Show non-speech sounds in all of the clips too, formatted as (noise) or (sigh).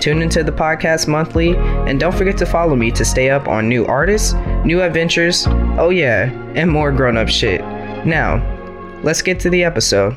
Tune into the podcast monthly, and don't forget to follow me to stay up on new artists, new adventures, oh yeah, and more grown up shit. Now, let's get to the episode.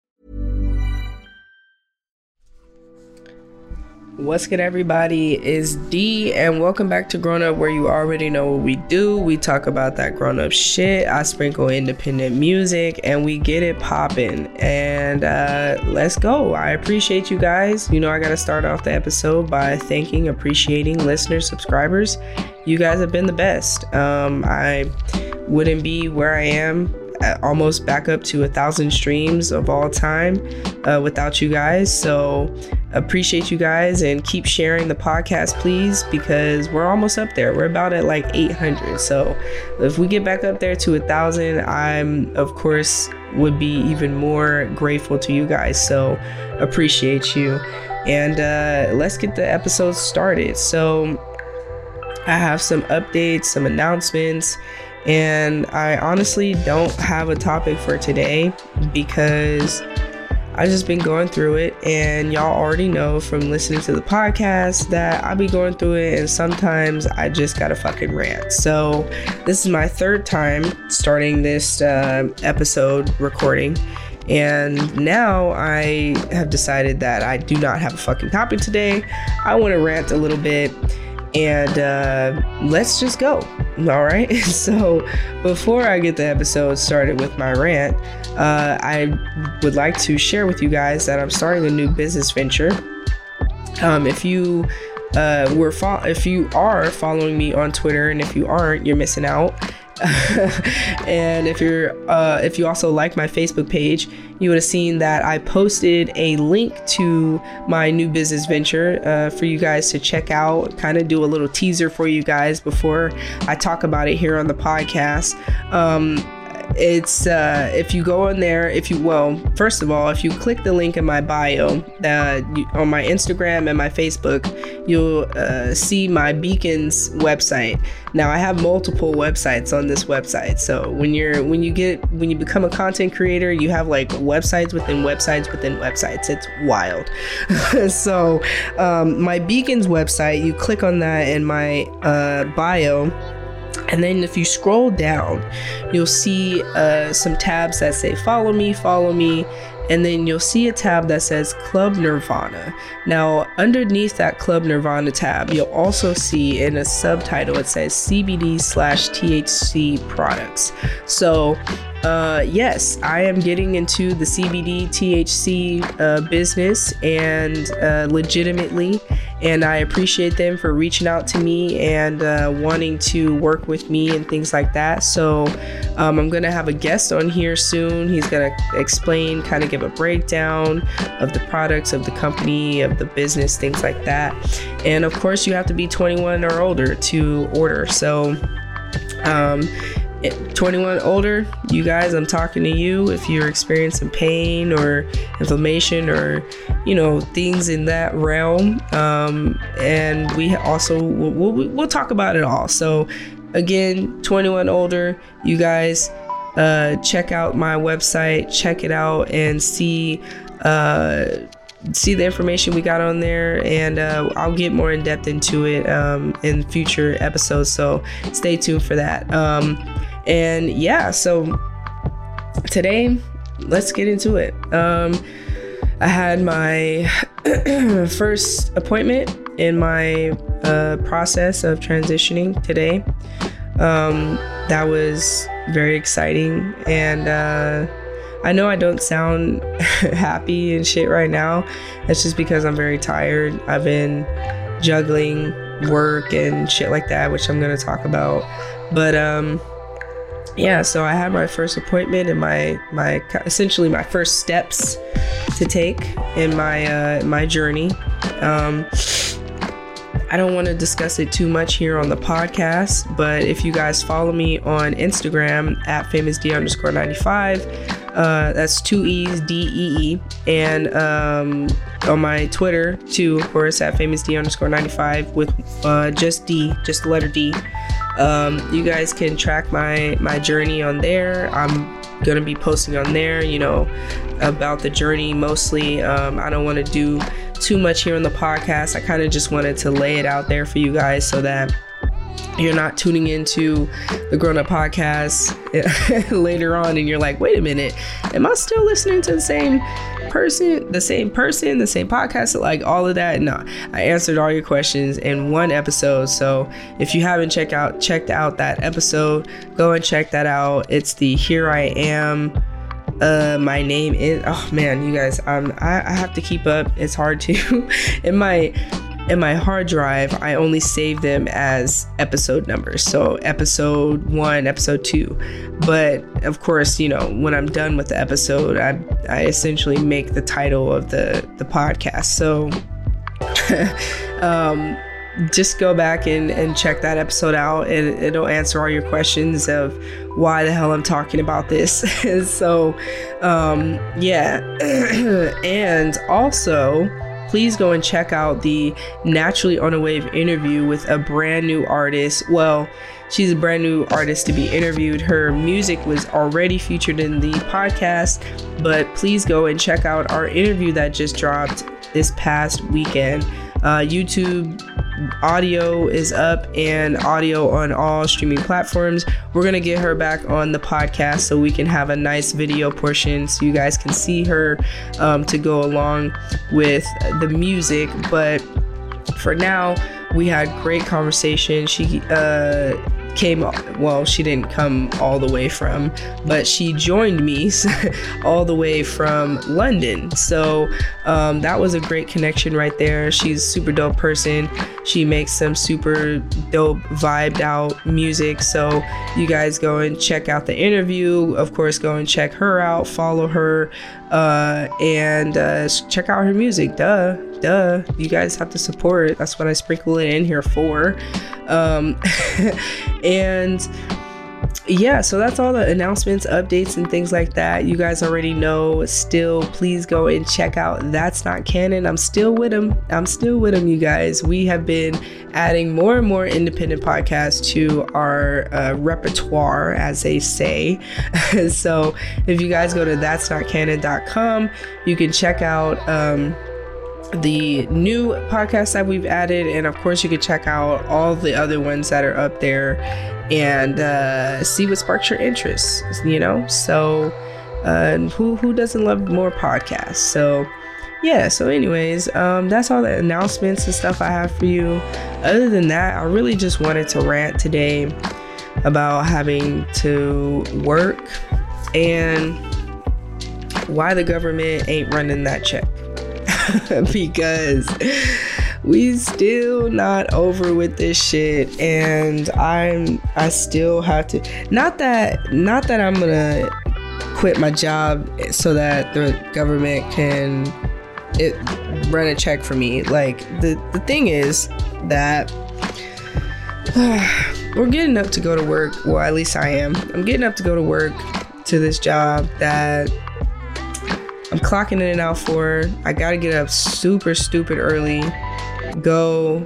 What's good, everybody? Is D, and welcome back to Grown Up, where you already know what we do. We talk about that grown up shit. I sprinkle independent music, and we get it popping. And uh, let's go. I appreciate you guys. You know, I got to start off the episode by thanking, appreciating listeners, subscribers. You guys have been the best. Um, I wouldn't be where I am almost back up to a thousand streams of all time uh, without you guys. So appreciate you guys and keep sharing the podcast, please, because we're almost up there. We're about at like 800. So if we get back up there to a thousand, I'm of course would be even more grateful to you guys. So appreciate you. And uh, let's get the episode started. So I have some updates, some announcements. And I honestly don't have a topic for today because I've just been going through it, and y'all already know from listening to the podcast that I be going through it, and sometimes I just gotta fucking rant. So, this is my third time starting this uh, episode recording, and now I have decided that I do not have a fucking topic today. I wanna rant a little bit and uh, let's just go. All right. (laughs) So before I get the episode started with my rant, uh, I would like to share with you guys that I'm starting a new business venture. Um, if you uh, were fo- if you are following me on Twitter, and if you aren't, you're missing out. (laughs) and if you're uh, if you also like my Facebook page, you would have seen that I posted a link to my new business venture uh, for you guys to check out. Kind of do a little teaser for you guys before I talk about it here on the podcast. Um, it's uh, if you go in there if you well first of all if you click the link in my bio uh, on my instagram and my facebook you'll uh, see my beacons website. Now i have multiple websites on this website so when you're when you get when you become a content creator you have like websites within websites within websites. It's wild. (laughs) So um, my beacons website you click on that in my uh, bio and then if you scroll down, you'll see uh, some tabs that say follow me, follow me, and then you'll see a tab that says Club Nirvana. Now, underneath that Club Nirvana tab, you'll also see in a subtitle it says CBD slash THC products. So, uh, yes, I am getting into the CBD THC uh, business and uh, legitimately and I appreciate them for reaching out to me and uh, wanting to work with me and things like that. So um, I'm gonna have a guest on here soon. He's gonna explain, kind of give a breakdown of the products of the company, of the business, things like that. And of course, you have to be 21 or older to order. So. Um, 21 older, you guys, I'm talking to you. If you're experiencing pain or inflammation or, you know, things in that realm. Um, and we also, we'll, we'll, we'll talk about it all. So, again, 21 older, you guys, uh, check out my website, check it out, and see. Uh, see the information we got on there and uh, i'll get more in depth into it um, in future episodes so stay tuned for that um, and yeah, so today, let's get into it. Um, I had my (clears throat) first appointment in my uh, process of transitioning today. Um, that was very exciting. And uh, I know I don't sound (laughs) happy and shit right now. That's just because I'm very tired. I've been juggling work and shit like that, which I'm going to talk about. But um, yeah, so I had my first appointment and my my essentially my first steps to take in my uh, my journey. Um, I don't want to discuss it too much here on the podcast, but if you guys follow me on Instagram at famousd underscore 95, uh, that's two E's, D E E, and um, on my Twitter too, of course, at famousd underscore 95 with uh, just D, just the letter D. Um, you guys can track my my journey on there. I'm gonna be posting on there, you know, about the journey mostly. Um, I don't want to do too much here on the podcast. I kind of just wanted to lay it out there for you guys so that you're not tuning into the grown up podcast (laughs) later on and you're like, wait a minute, am I still listening to the same person, the same person, the same podcast, like all of that? No, I answered all your questions in one episode. So if you haven't checked out checked out that episode, go and check that out. It's the Here I Am uh, my name is oh man, you guys, um, I, I have to keep up. It's hard to. (laughs) in my in my hard drive, I only save them as episode numbers. So episode one, episode two. But of course, you know, when I'm done with the episode, I I essentially make the title of the the podcast. So (laughs) um just go back and, and check that episode out and it'll answer all your questions of why the hell I'm talking about this. (laughs) so, um, yeah. (clears throat) and also, please go and check out the Naturally on a Wave interview with a brand new artist. Well, she's a brand new artist to be interviewed. Her music was already featured in the podcast, but please go and check out our interview that just dropped this past weekend. Uh, YouTube audio is up and audio on all streaming platforms. We're going to get her back on the podcast so we can have a nice video portion so you guys can see her um, to go along with the music. But for now, we had great conversation. She, uh, came well she didn't come all the way from but she joined me (laughs) all the way from london. So um, that was a great connection right there. She's super dope person. She makes some super dope vibed out music. So you guys go and check out the interview. Of course go and check her out. Follow her. Uh, and uh, check out her music. Duh duh you guys have to support that's what i sprinkle it in here for um, (laughs) and yeah, so that's all the announcements, updates, and things like that. You guys already know. Still, please go and check out That's Not Canon. I'm still with them. I'm still with them, you guys. We have been adding more and more independent podcasts to our uh, repertoire, as they say. (laughs) so if you guys go to That's Not Canon.com, you can check out. Um, the new podcasts that we've added, and of course, you can check out all the other ones that are up there and uh, see what sparks your interest. You know, so uh, who who doesn't love more podcasts? So yeah. So, anyways, um, that's all the announcements and stuff I have for you. Other than that, I really just wanted to rant today about having to work and why the government ain't running that check. (laughs) because we still not over with this shit and I'm I still have to not that not that I'm gonna quit my job so that the government can it run a check for me. Like the the thing is that (sighs) we're getting up to go to work. Well, at least I am. I'm getting up to go to work to this job that I'm clocking in and out for. I gotta get up super stupid early, go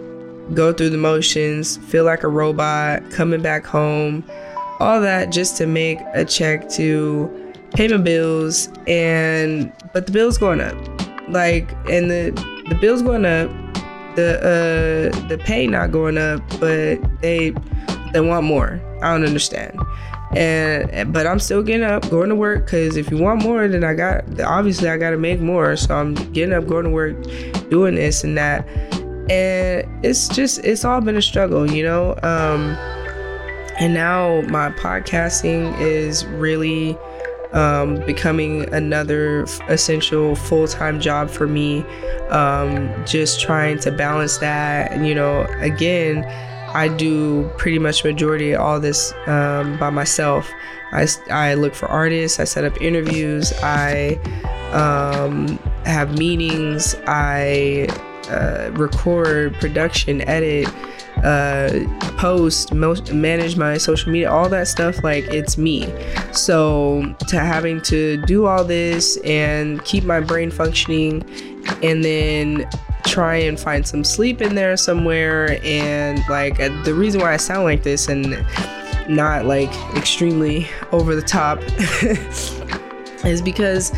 go through the motions, feel like a robot, coming back home, all that just to make a check to pay my bills and but the bills going up. Like and the the bills going up, the uh the pay not going up, but they they want more. I don't understand. And but I'm still getting up, going to work because if you want more, then I got obviously I got to make more. So I'm getting up, going to work, doing this and that, and it's just it's all been a struggle, you know. Um, and now my podcasting is really um, becoming another essential full time job for me. Um, just trying to balance that, you know, again I do pretty much majority of all this um, by myself. I, I look for artists, I set up interviews, I um, have meetings, I uh, record, production, edit, uh, post, most, manage my social media, all that stuff. Like it's me. So to having to do all this and keep my brain functioning, and then try and find some sleep in there somewhere. And like uh, the reason why I sound like this and not like extremely over the top (laughs) is because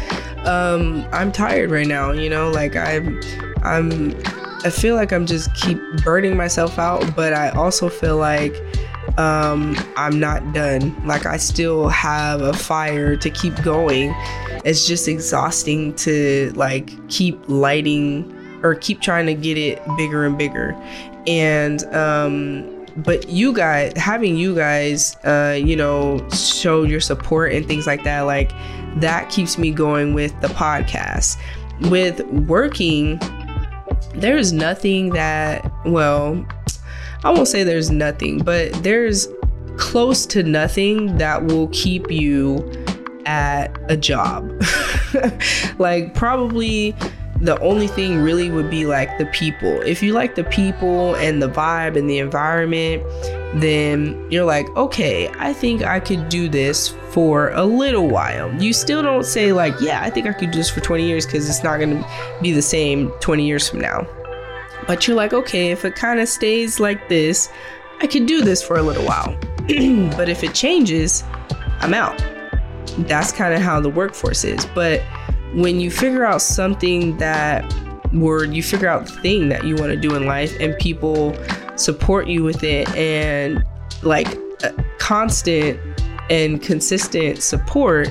um, I'm tired right now. You know, like I'm, I'm, I feel like I'm just keep burning myself out, but I also feel like um, I'm not done. Like I still have a fire to keep going. It's just exhausting to like keep lighting or keep trying to get it bigger and bigger. And um but you guys having you guys uh you know show your support and things like that like that keeps me going with the podcast with working there's nothing that well i won't say there's nothing but there's close to nothing that will keep you at a job (laughs) like probably the only thing really would be like the people. If you like the people and the vibe and the environment, then you're like, okay, I think I could do this for a little while. You still don't say, like, yeah, I think I could do this for 20 years because it's not going to be the same 20 years from now. But you're like, okay, if it kind of stays like this, I could do this for a little while. (clears throat) but if it changes, I'm out. That's kind of how the workforce is. But when you figure out something that where you figure out the thing that you want to do in life and people support you with it and like constant and consistent support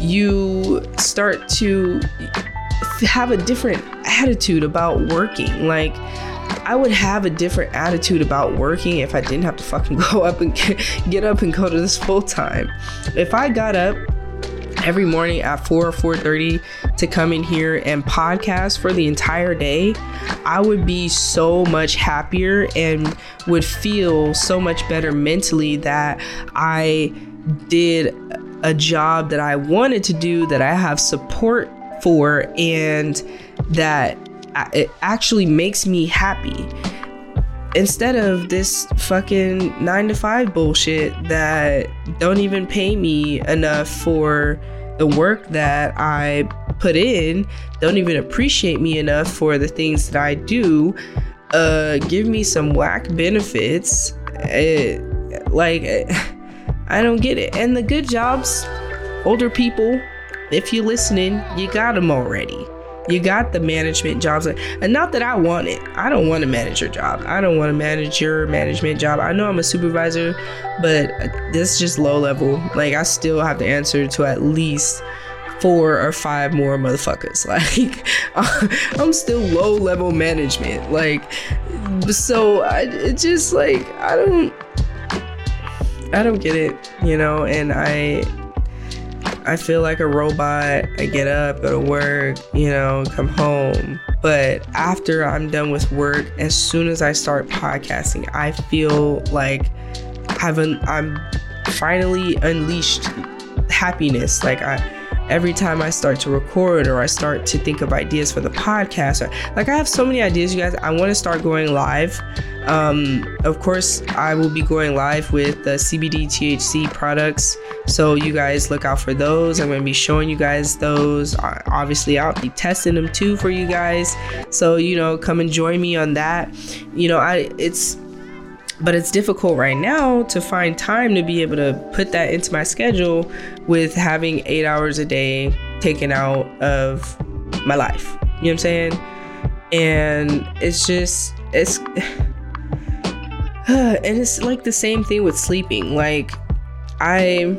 you start to have a different attitude about working like I would have a different attitude about working if I didn't have to fucking (laughs) go up and get up and go to this full time. If I got up every morning at 4 or 4.30 to come in here and podcast for the entire day i would be so much happier and would feel so much better mentally that i did a job that i wanted to do that i have support for and that uh, it actually makes me happy instead of this fucking nine to five bullshit that don't even pay me enough for the work that I put in don't even appreciate me enough for the things that I do. Uh, give me some whack benefits. It, eh, like, I don't get it. And the good jobs, older people, if you're listening, you got them already. You got the management jobs. And not that I want it. I don't want a manager job. I don't want to manage your management job. I know I'm a supervisor, but this is just low level. Like, I still have to answer to at least four or five more motherfuckers. (laughs) Like, uh, I'm still low level management. Like, so I, just like, I don't. I don't get it, you know, and I I feel like a robot. I get up, go to work, you know, come home. But after I'm done with work, as soon as I start podcasting, I feel like I've un- I'm finally unleashed happiness. Like I every time I start to record or I start to think of ideas for the podcast. Or, like I have so many ideas, you guys. I want to start going live. Um, of course, I will be going live with the CBD THC products. So you guys look out for those. I'm going to be showing you guys those. Obviously, I'll be testing them too for you guys. So, you know, come and join me on that. You know, I it's but it's difficult right now to find time to be able to put that into my schedule with having eight hours a day taken out of my life. You know what I'm saying? And it's just, it's, (sighs) and it's like the same thing with sleeping. Like, I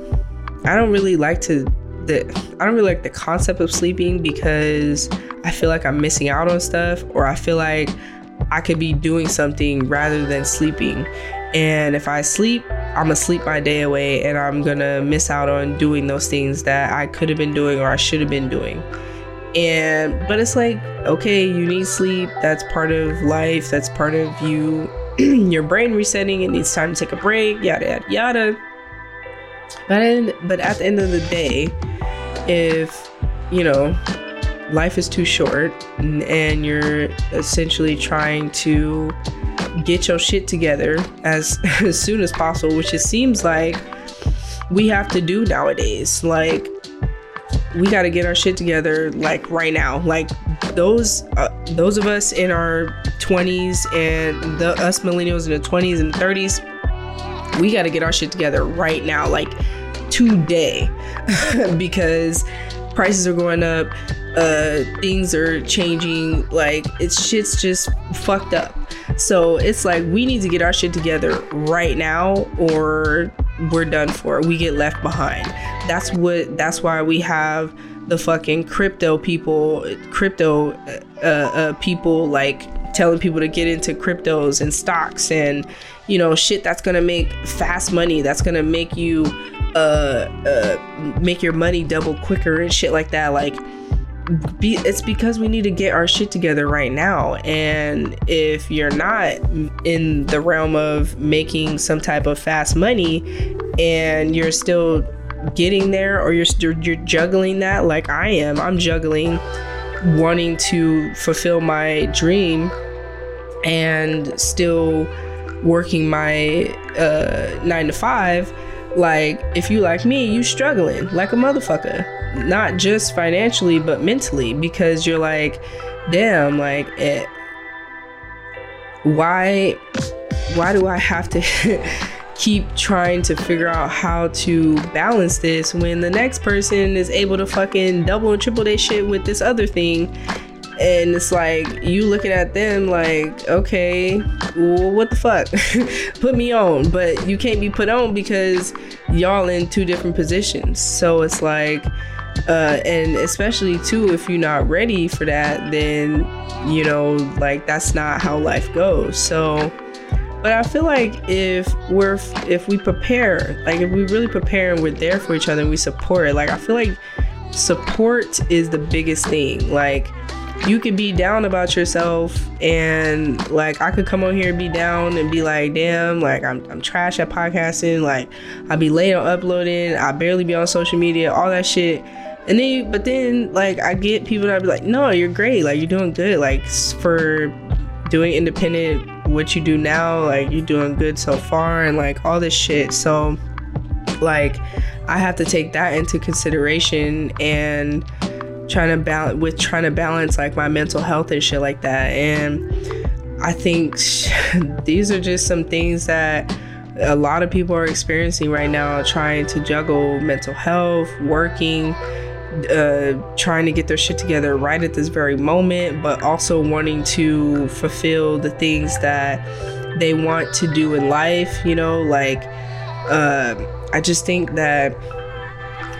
I don't really like to the I don't really like the concept of sleeping because I feel like I'm missing out on stuff or I feel like I could be doing something rather than sleeping. And if I sleep, I'm gonna sleep my day away and I'm gonna miss out on doing those things that I could have been doing or I should have been doing. And but it's like, okay, you need sleep. That's part of life. That's part of you, (clears throat) your brain resetting. It needs time to take a break. Yada yada yada. But in, but at the end of the day, if you know life is too short and you're essentially trying to get your shit together as (laughs) as soon as possible, which it seems like we have to do nowadays. Like we got to get our shit together like right now. Like those uh, those of us in our 20s and the us millennials in the 20s and 30s, we got to get our shit together right now, like today, (laughs) because prices are going up, uh, things are changing. Like it's shit's just fucked up. So it's like we need to get our shit together right now, or we're done for. We get left behind. That's what. That's why we have the fucking crypto people, crypto uh, uh, people like telling people to get into cryptos and stocks and you know shit that's gonna make fast money. That's gonna make you uh, uh make your money double quicker and shit like that. Like be, it's because we need to get our shit together right now. And if you're not in the realm of making some type of fast money and you're still getting there or you're you're juggling that like I am, I'm juggling wanting to fulfill my dream and still working my uh 9 to 5 like if you like me you struggling like a motherfucker. Not just financially but mentally because you're like damn like it, why why do i have to (laughs) keep trying to figure out how to balance this when the next person is able to fucking double and triple their shit with this other thing. And it's like you looking at them like okay well, what the fuck? (laughs) Put me on. But you can't be put on because y'all in two different positions. So it's like uh, and especially too if you're not ready for that then you know like that's not how life goes. So but i feel like if we're if we prepare like if we really prepare and we're there for each other and we support like i feel like support is the biggest thing like you could be down about yourself and like I could come on here and be down and be like, damn, like I'm, I'm trash at podcasting, like I'll be late on uploading, I barely be on social media, all that shit. And then, but then, like, I get people that be like, no, you're great. Like, you're doing good. Like, for doing independent, what you do now, like, you're doing good so far, and like all this shit. So, like, I have to take that into consideration and trying to balance with trying to balance like my mental health and shit like that. And I think (laughs) these are just some things that a lot of people are experiencing right now, trying to juggle mental health, working, uh, trying to get their shit together right at this very moment, but also wanting to fulfill the things that they want to do in life. You know, like uh, I just think that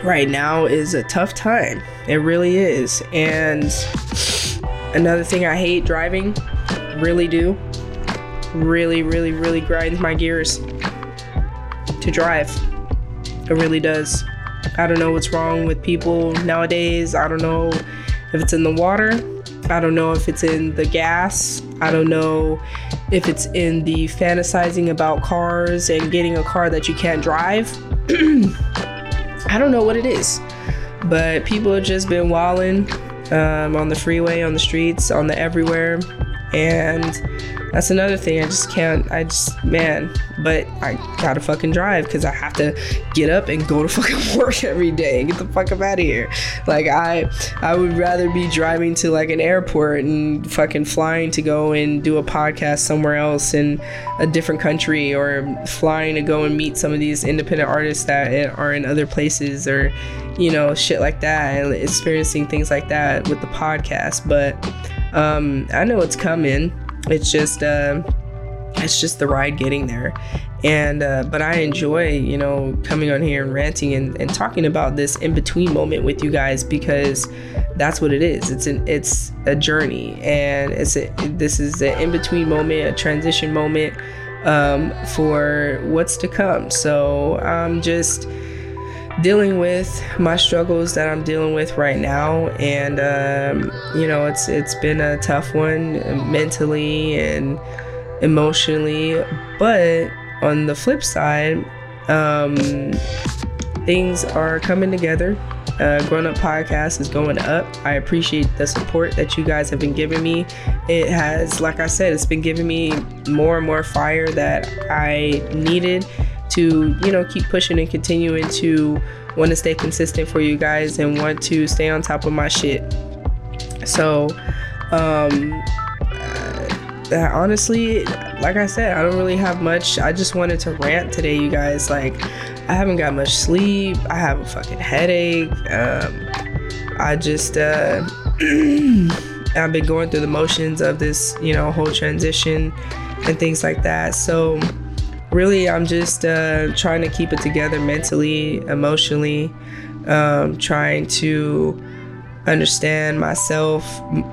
right now is a tough time. It really is. And another thing I hate driving, really do, really, really, really grinds my gears to drive. It really does. I don't know what's wrong with people nowadays. I don't know if it's in the water. I don't know if it's in the gas. I don't know if it's in the fantasizing about cars and getting a car that you can't drive. (clears throat) I don't know what it is, but people have just been walling um, on the freeway, on the streets, on the everywhere, and that's another thing. I just can't. I just man, but I gotta fucking drive because I have to get up and go to (laughs) fucking work every day and get the fuck up out of here. Like I, I would rather be driving to like an airport and fucking flying to go and do a podcast somewhere else in a different country or flying to go and meet some of these independent artists that are in other places or you know shit like that and experiencing things like that with the podcast. But um, I know it's coming it's just uh, it's just the ride getting there And uh, but I enjoy, you know, coming on here and ranting and, and talking about this in between moment with you guys because that's what it is. It's an it's a journey, and it's a this is an in between moment, a transition moment um, for what's to come. So I'm just dealing with my struggles that I'm dealing with right now, and um, you know, it's it's been a tough one mentally and emotionally. But on the flip side, um, things are coming together. Uh, Grown Up Podcast is going up. I appreciate the support that you guys have been giving me. It has, like I said, it's been giving me more and more fire that I needed to, you know, keep pushing and continuing to want to stay consistent for you guys and want to stay on top of my shit. So, um, uh, honestly, like I said, I don't really have much. I just wanted to rant today, you guys. Like, I haven't got much sleep. I have a fucking headache. Um, I just, uh, (clears throat) I've been going through the motions of this, you know, whole transition and things like that. So, really, I'm just uh, trying to keep it together mentally, emotionally, um, trying to understand myself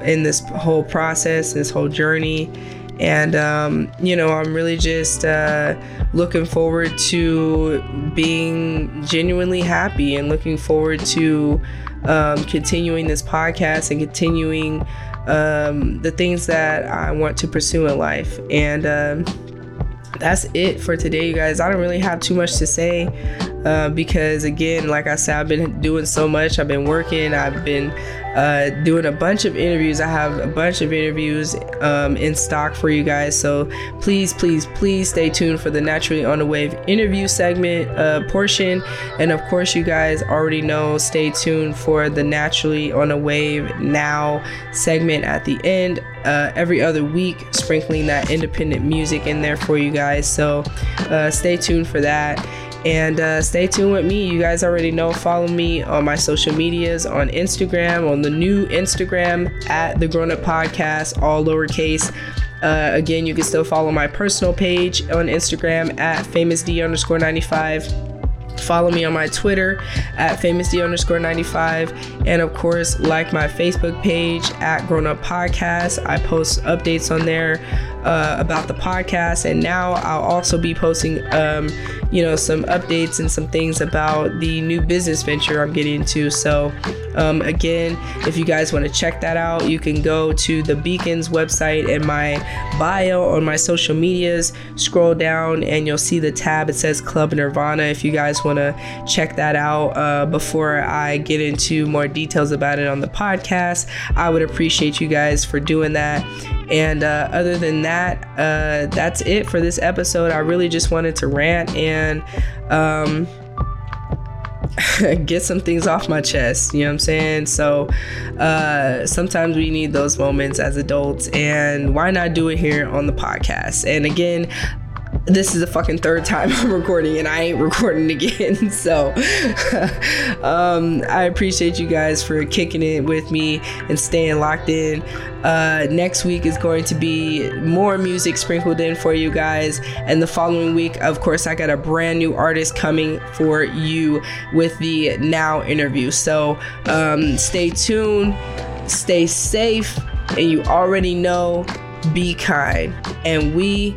in this whole process, this whole journey. And, um, you know, I'm really just uh, looking forward to being genuinely happy and looking forward to um, continuing this podcast and continuing um, the things that I want to pursue in life. And, um, that's it for today, you guys. I don't really have too much to say uh, because, again, like I said, I've been doing so much. I've been working. I've been uh, doing a bunch of interviews. I have a bunch of interviews um, in stock for you guys. So please, please, please stay tuned for the Naturally on the Wave interview segment uh, portion. And of course, you guys already know, stay tuned for the Naturally on the Wave Now segment at the end. Uh, every other week, sprinkling that independent music in there for you guys. So uh, stay tuned for that. And uh, stay tuned with me. You guys already know. Follow me on my social medias on Instagram, on the new Instagram at the Grown Up Podcast, all lowercase. Uh, again, you can still follow my personal page on Instagram at famousd underscore 95 follow me on my Twitter at famousd underscore 95. And of course, like my Facebook page at Grown Up Podcast. I post updates on there uh, about the podcast. And now I'll also be posting, um, you know, some updates and some things about the new business venture I'm getting into. So, um, again, if you guys want to check that out, you can go to the Beacons website and my bio on my social medias. Scroll down and you'll see the tab. It says Club Nirvana. If you guys want to check that out uh, before I get into more details about it on the podcast, I would appreciate you guys for doing that. And uh, other than that, uh, that's it for this episode. I really just wanted to rant and um, (laughs) get some things off my chest. You know what I'm saying? So uh, sometimes we need those moments as adults, and why not do it here on the podcast? And again, this is the fucking third time (laughs) I'm recording and I ain't recording again. (laughs) So (laughs) um, I appreciate you guys for kicking it with me and staying locked in. Uh, next week is going to be more music sprinkled in for you guys. And the following week, of course, I got a brand new artist coming for you with the Now interview. So um, stay tuned, stay safe, and you already know be kind. And we